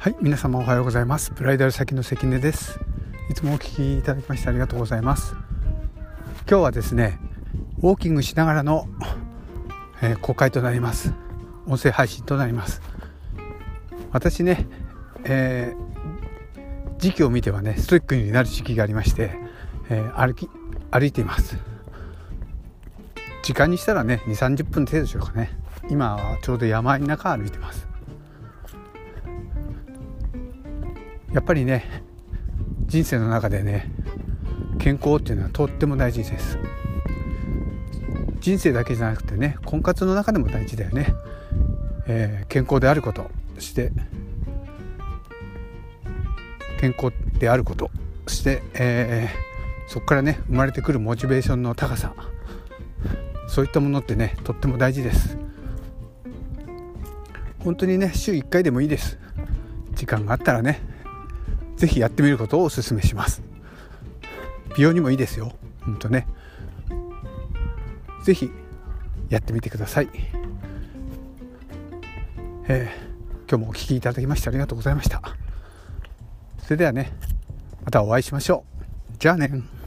はい皆様おはようございます。ブライダル先の関根です。いつもお聞きいただきましてありがとうございます。今日はですねウォーキングしながらの、えー、公開となります。音声配信となります。私ね、えー、時期を見てはねストイックになる時期がありまして、えー、歩き歩いています。時間にしたらね2 3 0分程度でしょうかね。今はちょうど山の中歩いてます。やっぱりね人生の中でね健康っていうのはとっても大事です。人生だけじゃなくてね婚活の中でも大事だよね、えー、健康であることして健康であることして、えー、そこからね生まれてくるモチベーションの高さそういったものってねとっても大事です。本当にね週1回でもいいです。時間があったらね是非やってみることをお勧めします。美容にもいいですよ。ほんとね。是非やってみてください、えー、今日もお聴きいただきましてありがとうございました。それではねまたお会いしましょう。じゃあね。